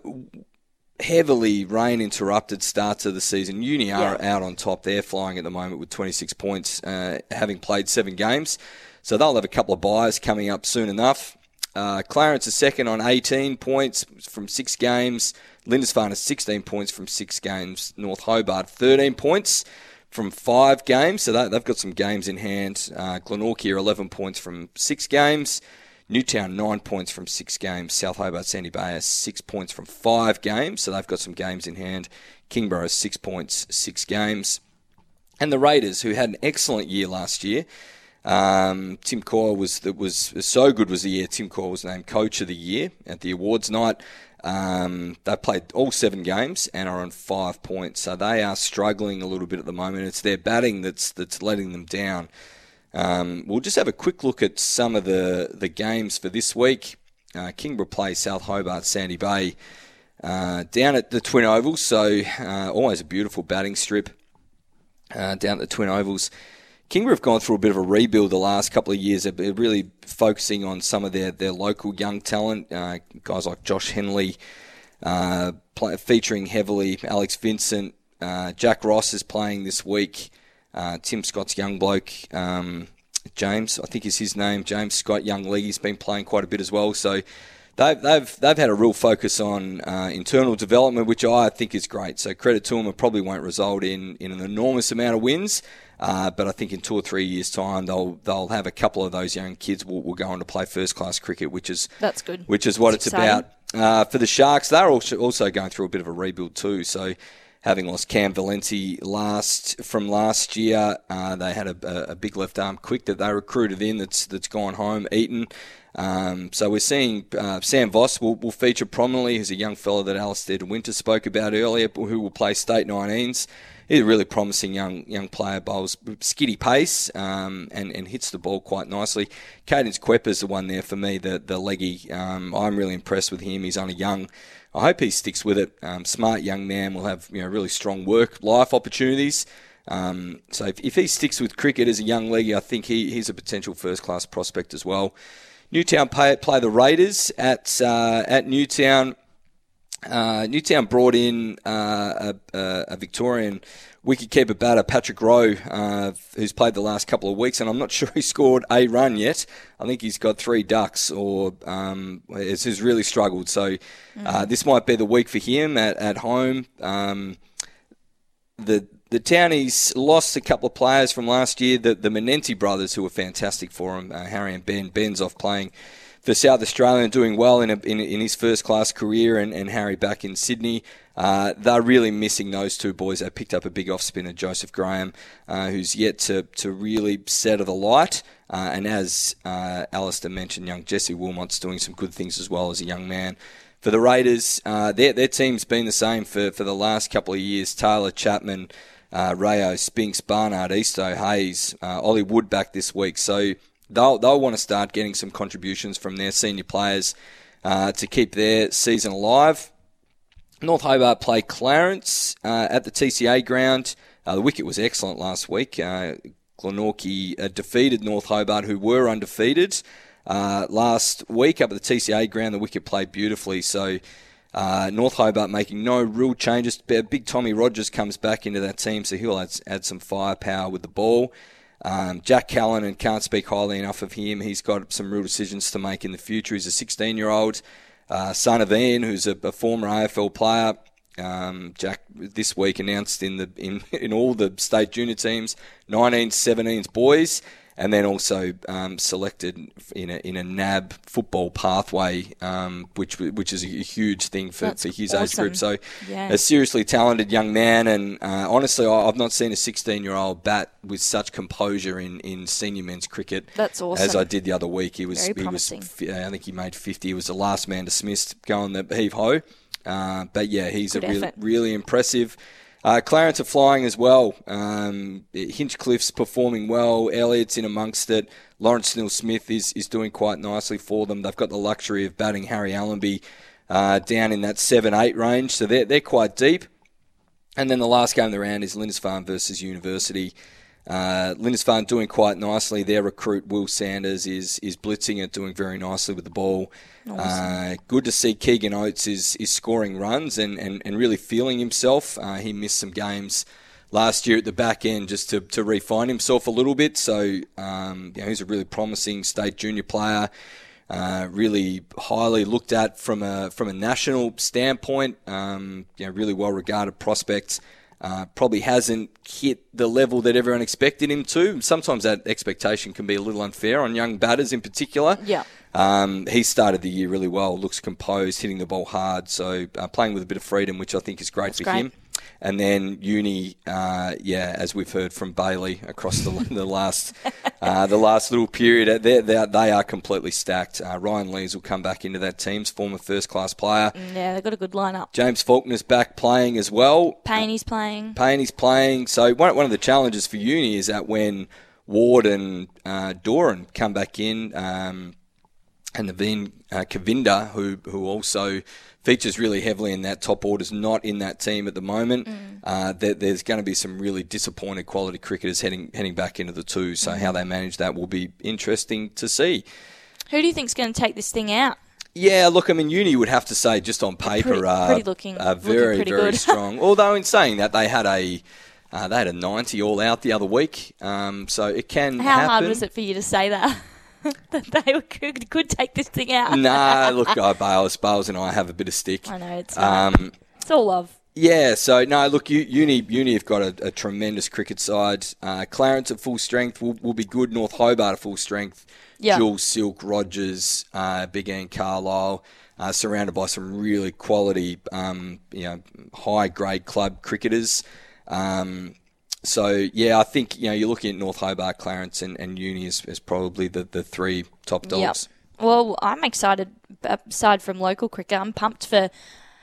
heavily rain interrupted start to the season. Uni are out on top. They're flying at the moment with 26 points, uh, having played seven games. So they'll have a couple of buys coming up soon enough. Uh, Clarence is second on 18 points from six games. Lindisfarne is 16 points from six games. North Hobart 13 points from five games. So that, they've got some games in hand. Uh, Glenorchy are 11 points from six games. Newtown nine points from six games. South Hobart Sandy Bay has six points from five games, so they've got some games in hand. Kingborough six points, six games, and the Raiders, who had an excellent year last year. Um, Tim Core was was so good was the year Tim Core was named Coach of the Year at the awards night. Um, they played all seven games and are on five points, so they are struggling a little bit at the moment. It's their batting that's that's letting them down. Um, we'll just have a quick look at some of the, the games for this week. Uh, Kingborough play South Hobart, Sandy Bay, uh, down at the Twin Ovals, so uh, always a beautiful batting strip uh, down at the Twin Ovals. Kingborough have gone through a bit of a rebuild the last couple of years. They're really focusing on some of their, their local young talent, uh, guys like Josh Henley, uh, play, featuring heavily Alex Vincent. Uh, Jack Ross is playing this week. Uh, Tim Scott's young bloke, um, James, I think is his name. James Scott, young league, he's been playing quite a bit as well. So they've they've they've had a real focus on uh, internal development, which I think is great. So credit to them. It probably won't result in, in an enormous amount of wins, uh, but I think in two or three years' time they'll they'll have a couple of those young kids will, will go on to play first class cricket, which is That's good. which is what It's it's, about. Uh, for the Sharks, they're also also going through a bit of a rebuild too. So having lost Cam Valenti last from last year. Uh, they had a, a, big left arm quick that they recruited in that's that's gone home, Eaton. Um, so we're seeing uh, Sam Voss will, will feature prominently. Who's a young fellow that Alistair Winter spoke about earlier, who will play state 19s. He's a really promising young young player, bowls skiddy pace um, and, and hits the ball quite nicely. Cadence Quepper's the one there for me, the, the leggy. Um, I'm really impressed with him. He's only young. I hope he sticks with it. Um, smart young man will have you know really strong work life opportunities. Um, so if, if he sticks with cricket as a young leggy, I think he, he's a potential first class prospect as well. Newtown play, play the Raiders at uh, at Newtown. Uh, Newtown brought in uh, a, a, Victorian wicketkeeper batter, Patrick Rowe, uh, who's played the last couple of weeks, and I'm not sure he scored a run yet. I think he's got three ducks, or um, has, really struggled. So uh, this might be the week for him at, at home. Um, the the Townies lost a couple of players from last year. The the Manenti brothers, who were fantastic for him, uh, Harry and Ben. Ben's off playing for South Australia and doing well in, a, in, in his first class career, and, and Harry back in Sydney. Uh, they're really missing those two boys. They picked up a big off spinner, Joseph Graham, uh, who's yet to, to really set of the light. Uh, and as uh, Alistair mentioned, young Jesse Wilmot's doing some good things as well as a young man. For the Raiders, uh, their, their team's been the same for, for the last couple of years. Taylor Chapman, uh, Rayo, Spinks, Barnard, Easto, Hayes, uh, Ollie Wood back this week. So they'll they'll want to start getting some contributions from their senior players uh, to keep their season alive. North Hobart play Clarence uh, at the TCA ground. Uh, the wicket was excellent last week. Uh, Glenorchy uh, defeated North Hobart, who were undefeated uh, last week up at the TCA ground. The wicket played beautifully. So uh, North Hobart making no real changes. Big Tommy Rogers comes back into that team, so he'll add, add some firepower with the ball. Um, Jack Callan and can't speak highly enough of him. He's got some real decisions to make in the future. He's a 16 year old uh, son of Ian, who's a, a former AFL player. Um, Jack this week announced in the in, in all the state junior teams, 19s, 17s boys, and then also um, selected in a in a NAB football pathway, um, which which is a huge thing for, That's for his age group. So Yeah. a seriously talented young man, and uh, honestly, I've not seen a 16 year old bat with such composure in, in senior men's cricket. That's awesome. As I did the other week, he was Very he was promising. I think he made 50. He was the last man dismissed going the heave ho. Uh, but yeah, he's Good a really, really impressive. Uh, Clarence are flying as well. Um, Hinchcliffe's performing well. Elliott's in amongst it. Lawrence Snell Smith is, is doing quite nicely for them. They've got the luxury of batting Harry Allenby uh, down in that 7 8 range, so they're, they're quite deep. And then the last game of the round is Lindisfarne versus University. Uh, Lindisfarne doing quite nicely. Their recruit Will Sanders is is blitzing it, doing very nicely with the ball. Uh, good to see Keegan Oates is is scoring runs and, and, and really feeling himself. Uh, he missed some games last year at the back end just to, to refine himself a little bit. So um, you know, he's a really promising state junior player. Uh, really highly looked at from a from a national standpoint. Um, you know, really well regarded prospect. Uh, probably hasn't hit the level that everyone expected him to. Sometimes that expectation can be a little unfair on young batters in particular. Yeah. Um, he started the year really well. Looks composed, hitting the ball hard. So uh, playing with a bit of freedom, which I think is great for great. him. And then uni, uh, yeah, as we've heard from Bailey across the, the last uh, the last little period, they're, they're, they are completely stacked. Uh, Ryan Lees will come back into that team's former first class player. Yeah, they've got a good lineup. James Faulkner's back playing as well. Payne's playing. Payne is playing. So one, one of the challenges for uni is that when Ward and uh, Doran come back in, um, and Naveen uh, Kavinda, who who also features really heavily in that top order, is not in that team at the moment. Uh, there, there's going to be some really disappointed quality cricketers heading heading back into the two. So how they manage that will be interesting to see. Who do you think's going to take this thing out? Yeah, look, I mean, Uni would have to say just on paper Pretty- are, pretty looking- are looking very, pretty very good. strong. Although in saying that, they had a uh, they had a 90 all out the other week, um, so it can How happen. hard was it for you to say that? that they could, could take this thing out? nah, look, uh, Bales, Bales and I have a bit of stick. I know, it's, Um, it's all love. Yeah, so no, look, Uni Uni have got a, a tremendous cricket side. Uh, Clarence at full strength will, will be good. North Hobart at full strength. Yeah. Jules Silk, Rogers, uh, Big Ann Carlisle, uh, surrounded by some really quality, um, you know, high grade club cricketers. Um, so yeah, I think you know you're looking at North Hobart, Clarence, and, and Uni as, as probably the, the three top Yep. dogs. Well, I'm excited. Aside from local cricket, I'm pumped for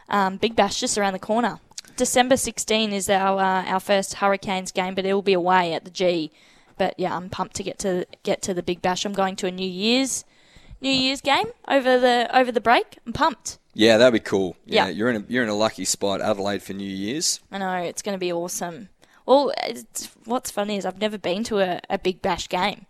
um, Big Bash just around the corner. December 16 is our uh, our first Hurricanes game, but it will be away at the G. But yeah, I'm pumped to get to get to the Big Bash. I'm going to a New Year's New Year's game over the over the break. I'm pumped. Yeah, that'd be cool. Yeah, Yeah. you're in a you're in a lucky spot, Adelaide for New Year's. I know it's going to be awesome. Well, it's, what's funny is I've never been to a, a Big Bash game,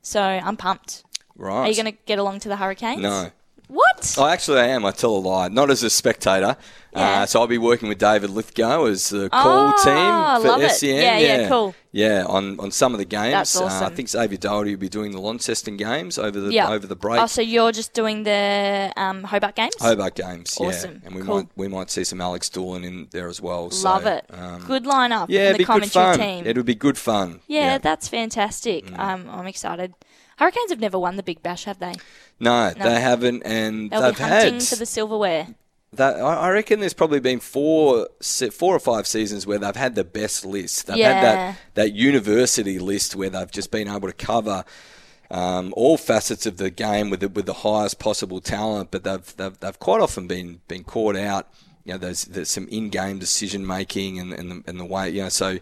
so I'm pumped. Right? Are you going to get along to the Hurricanes? No. What? Oh, actually, I am. I tell a lie. Not as a spectator. Yeah. Uh, so I'll be working with David Lithgow as the call Oh, team for love it. SEN. Yeah, yeah, cool. Yeah, on, on some of the games. That's Uh, I think Xavier Doherty will be doing the Launceston games over the Yeah. over the break. Oh, so you're just doing the um, Hobart games? Hobart games, Awesome. yeah, and we Cool. might we might see some Alex Doolan in there as well. so, Love it. um, good lineup. yeah, it'd the be good fun. team. It'll be good fun. yeah, that's fantastic. Mm. Um, I'm excited. Hurricanes have never won the Big Bash, have they? No, No. they haven't, and They'll they've be hunting had for the silverware. That I I reckon there's probably been four, se- four or five seasons where they've had the best list. They've had Yeah. that that university list where they've just been able to cover um, all facets of the game with the, with the highest possible talent. But they've they've, they've quite often been been caught out. You know, there's there's some in-game decision making and and the, and the way you know so.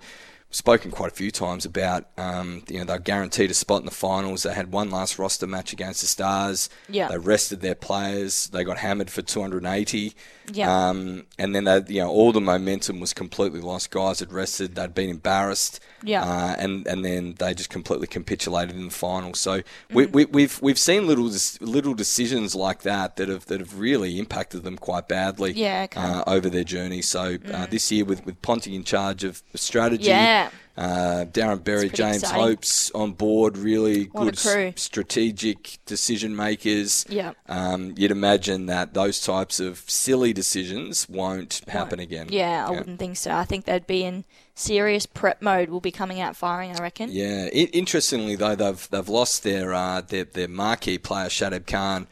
Spoken quite a few times about, um, you know, they're guaranteed a spot in the finals. They had one last roster match against the Stars. Yeah. They rested their players. They got hammered for 280. Yeah. Um, and then they, you know, all the momentum was completely lost. Guys had rested. They'd been embarrassed. Yeah. Uh, and and then they just completely capitulated in the final. So we, we, we've we've seen little little decisions like that that have that have really impacted them quite badly. Yeah. Uh, over their journey. So uh, this year with with Ponty in charge of strategy. Yeah. Uh, Darren Berry, James exciting. Hopes on board. Really What good strategic decision makers. Yeah. Um, you'd imagine that those types of silly decisions won't happen again. Yeah, I wouldn't think so. I think they'd be in serious prep mode. Will be coming out firing. I reckon. Yeah. I- interestingly, though, they've they've lost their uh, their, their marquee player, Shadab Khan,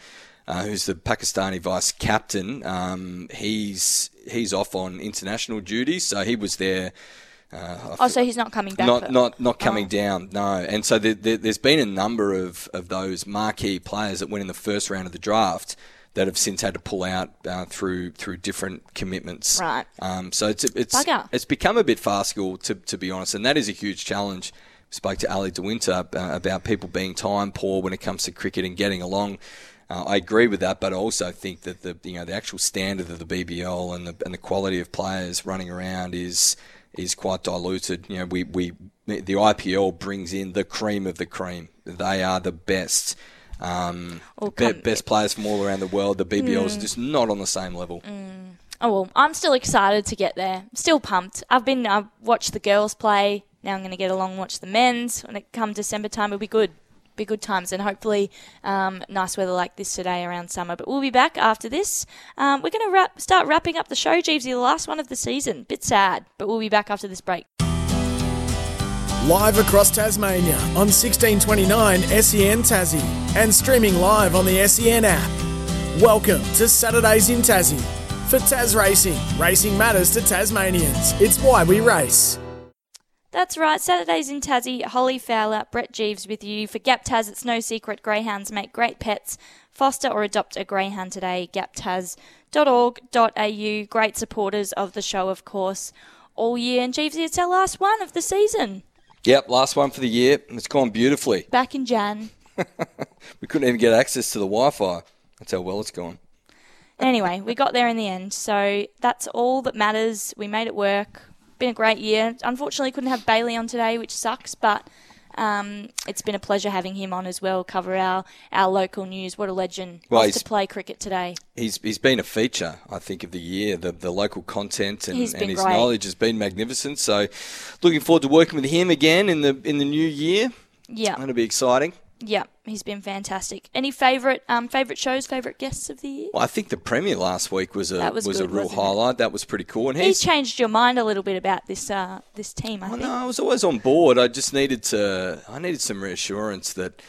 uh, who's the Pakistani vice captain. Um, he's he's off on international duties, so he was there. Uh, Oh, so he's not coming back. not not not coming Oh. down. No, and so there, there, there's been a number of, of those marquee players that went in the first round of the draft that have since had to pull out uh, through through different commitments. Right. Um, so it's it's Bugger. it's become a bit farcical to to be honest, and that is a huge challenge. Spoke to Ali De Winter uh, about people being time poor when it comes to cricket and getting along. Uh, I agree with that, but I also think that the you know the actual standard of the BBL and the and the quality of players running around is is quite diluted. You know, we, we the IPL brings in the cream of the cream. They are the best. Um, Or be- best players from all around the world. The BBL is Mm. just not on the same level. Mm. Oh well, I'm still excited to get there. Still pumped. I've been I've watched the girls play. Now I'm going to get along and watch the men's. When it comes December time, it'll be good. Be good times and hopefully um, nice weather like this today around summer. But we'll be back after this. Um, we're going to wrap, start wrapping up the show, Geevesy, the last one of the season. Bit sad, but we'll be back after this break. Live across Tasmania on 1629 SEN Tassie and streaming live on the SEN app. Welcome to Saturdays in Tassie. For Tas Racing, racing matters to Tasmanians. It's why we race. That's right. Saturdays in Tassie. Holly Fowler, Brett Geeves with you. For GAP Tas, it's no secret. Greyhounds make great pets. Foster or adopt a greyhound today. Gaptas.org.au. Great supporters of the show, of course, all year. And Geevesy, it's our last one of the season. Yep, last one for the year. It's gone beautifully. Back in Jan. We couldn't even get access to the Wi-Fi. That's how well it's gone. anyway, we got there in the end. So that's all that matters. We made it work. Been a great year. Unfortunately, couldn't have Bailey on today, which sucks, but um, it's been a pleasure having him on as well, cover our, our local news. What a legend. Well, to play cricket today. He's he's been a feature, I think, of the year. The the local content and, and his great. knowledge has been magnificent. So, looking forward to working with him again in the in the new year. Yeah. That'll be exciting. Yeah, he's been fantastic. Any favourite um, favourite shows, favourite guests of the year? Well, I think the premiere last week was a That was a good, real wasn't it? highlight. That was pretty cool. And He's he's changed your mind a little bit about this uh, this team, I think. no, I was always on board. I just needed to. I needed some reassurance that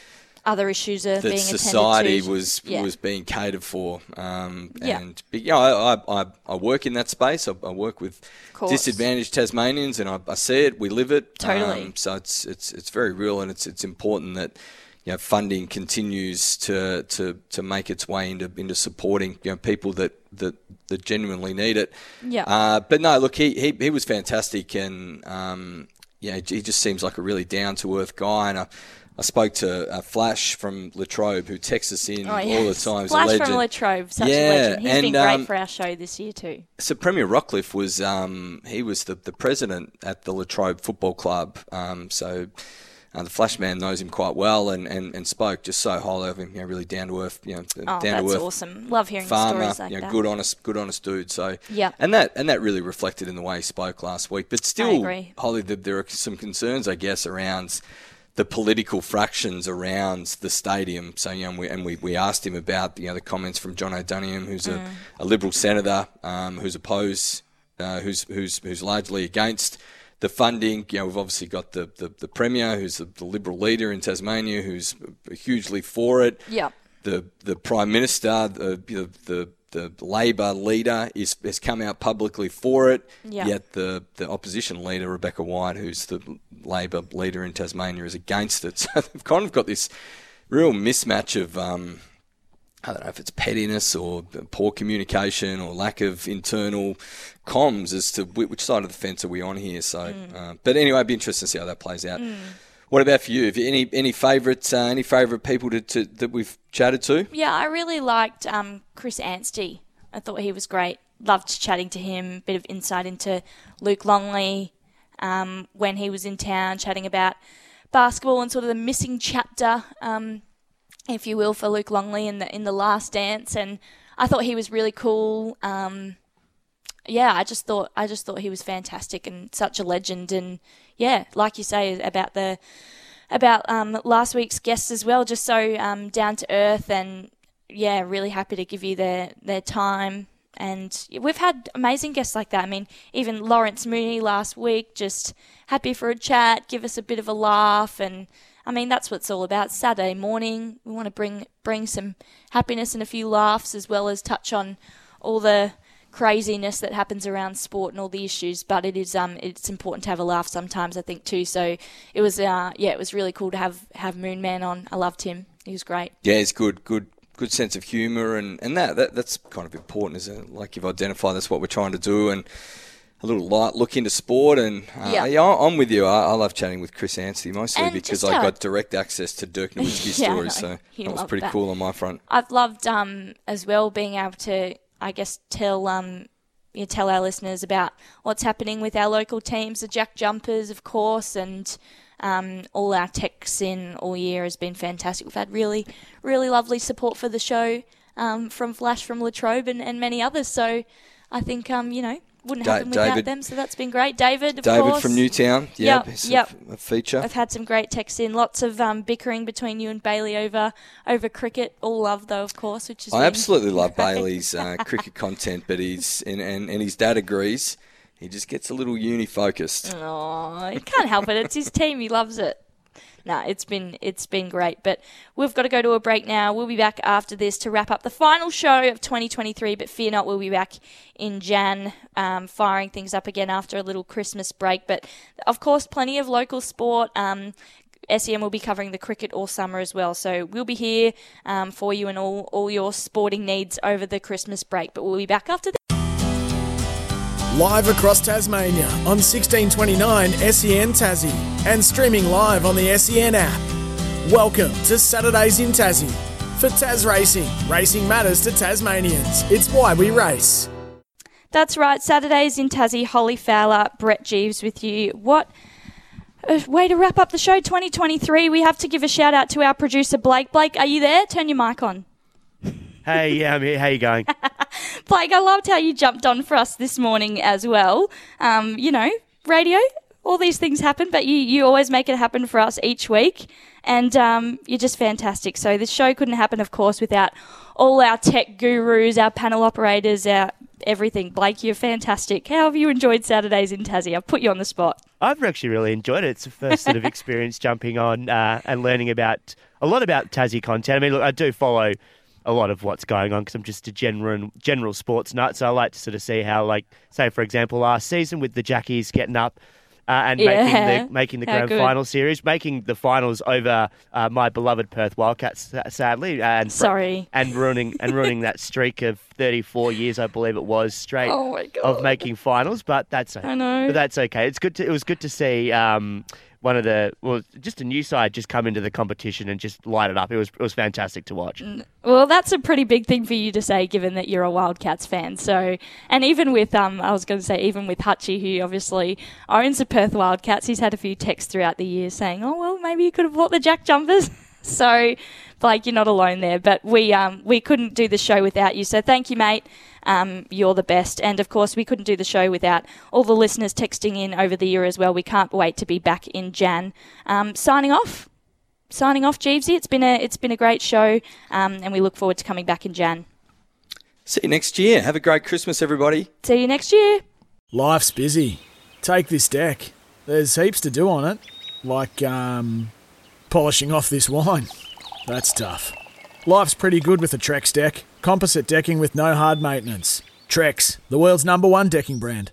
Other issues are that being society to. was yeah. was being catered for. Um, Yeah. And but, you know, I, I, I, I work in that space. I, I work with course. disadvantaged Tasmanians, and I, I see it. We live it. Totally. Um, so it's it's it's very real, and it's it's important that. You know, funding continues to, to, to make its way into into supporting you know people that, that, that genuinely need it. Yeah. Uh, but no, look, he, he, he was fantastic, and um, yeah, he just seems like a really down to earth guy. And I, I spoke to uh, Flash from Latrobe, who texts us in Oh, all the time. He's Flash from Latrobe, such Yeah, a legend. He's been and, great um, for our show this year too. So Premier Rockliff was um, he was the, the president at the Latrobe Football Club. Um, so uh, the Flash man knows him quite well and, and, and spoke just so highly of him. You know, really down to earth. You know, Oh, down to earth. awesome. Love hearing farmer, stories like you know, that. good honest, good honest dude. So Yeah. and that and that really reflected in the way he spoke last week. But still. Holly, there, there are some concerns, I guess, around the political fractions around the stadium. So you know, and we, and we, we asked him about you know the comments from Jonno Duniam, who's Mm. a, a Liberal senator um, who's opposed, uh, who's who's who's largely against. The funding, you know, we've obviously got the, the, the Premier, who's the, the Liberal leader in Tasmania, who's hugely for it Yeah. the the prime minister, the the the, the Labor leader, is has come out publicly for it. Yeah. Yet the the opposition leader, Rebecca White, who's the Labor leader in Tasmania, is against it. So they've kind of got this real mismatch of. Um, I don't know if it's pettiness or poor communication or lack of internal comms as to which side of the fence are we on here. So, uh, but anyway, it'd be interesting to see how that plays out. What about for you? Have you any any favourite uh, any favourite people to, to, that we've chatted to? Yeah, I really liked um, Chris Anstey. I thought he was great. Loved chatting to him. Bit of insight into Luke Longley um, when he was in town, chatting about basketball and sort of the missing chapter, um, if you will, for Luke Longley in the in the Last Dance. And I thought he was really cool. Um, yeah, I just thought I just thought he was fantastic and such a legend. And yeah, like you say about the about um, last week's guests as well, just so um, down to earth and yeah, really happy to give you their their time. And we've had amazing guests like that. I mean, even Lawrence Mooney last week, just happy for a chat, give us a bit of a laugh, and I mean that's what it's all about. Saturday morning, we want to bring bring some happiness and a few laughs, as well as touch on all the craziness that happens around sport and all the issues. But it is um it's important to have a laugh sometimes, I think too. So it was uh yeah, it was really cool to have have Moon Man on. I loved him. He was great. Yeah, it's good, good, good sense of humour, and, and that, that that's kind of important, isn't it? Like you've identified, that's what we're trying to do, and a little light look into sport. And uh, Yeah. yeah, I'm with you. I, I love chatting with Chris Anstey mostly And because I got direct access to Dirk Nowitzki's Yeah, stories, so that was pretty that. cool on my front. I've loved um, as well being able to, I guess, tell um, you know, tell our listeners about what's happening with our local teams, the Jack Jumpers, of course, and um, all our texts in all year has been fantastic. We've had really, really lovely support for the show um, from Flash, from Latrobe, and, and many others. So I think um, you know wouldn't Da- happen without David- them. So that's been great. David, of David course. from Newtown, yeah, Yep, a- yep. a feature. I've had some great texts in. Lots of um, bickering between you and Bailey over over cricket. All love though, of course, which is I absolutely love Bailey's uh, cricket content, but he's and, and, and his dad agrees. He just gets a little uni focused. Oh, he can't help it. It's his team. He loves it. No, it's been it's been great, but we've got to go to a break now. We'll be back after this to wrap up the final show of 2023. But fear not, we'll be back in Jan, um, firing things up again after a little Christmas break. But of course, plenty of local sport. Um, SEN will be covering the cricket all summer as well, so we'll be here um, for you and all all your sporting needs over the Christmas break. But we'll be back after this. Live across Tasmania on 1629 SEN Tassie and streaming live on the SEN app. Welcome to Saturdays in Tassie. For Tas Racing, racing matters to Tasmanians. It's why we race. That's right. Saturdays in Tassie. Holly Fowler, Brett Geeves with you. What a way to wrap up the show 2023. We have to give a shout out to our producer Blake. Blake, are you there? Turn your mic on. Hey, yeah, I'm here. How you going? Blake, I loved how you jumped on for us this morning as well. Um, you know, radio, all these things happen, but you, you always make it happen for us each week. And um, you're just fantastic. So this show couldn't happen, of course, without all our tech gurus, our panel operators, our everything. Blake, you're fantastic. How have you enjoyed Saturdays in Tassie? I've put you on the spot. I've actually really enjoyed it. It's the first sort of experience jumping on uh, and learning about a lot about Tassie content. I mean, look, I do follow a lot of what's going on because I'm just a general general sports nut. So I like to sort of see how, like, say for example, last season with the Jackies getting up. Uh, and Yeah. making the making the How grand good. final series, making the finals over uh, my beloved Perth Wildcats, sadly, and Sorry. and ruining and ruining that streak of 34 years, I believe it was straight Oh of making finals. But that's I know. but that's okay. It's good. To, it was good to see um, one of the well, just a new side just come into the competition and just light it up. It was it was fantastic to watch. Well, that's a pretty big thing for you to say, given that you're a Wildcats fan. So, and even with, um, I was going to say, even with Hutchie, who obviously owns the Perth Wildcats, he's had a few texts throughout the year saying, "Oh, well, maybe you could have bought the Jack Jumpers." so, Blake, you're not alone there. But we, um, we couldn't do the show without you. So, thank you, mate. Um, you're the best. And of course, we couldn't do the show without all the listeners texting in over the year as well. We can't wait to be back in Jan. Um, signing off signing off, Geevesy. It's been a it's been a great show, um, and we look forward to coming back in Jan. See you next year. Have a great Christmas, everybody. See you next year. Life's busy. Take this deck. There's heaps to do on it, like um, polishing off this wine. That's tough. Life's pretty good with a Trex deck. Composite decking with no hard maintenance. Trex, the world's number one decking brand.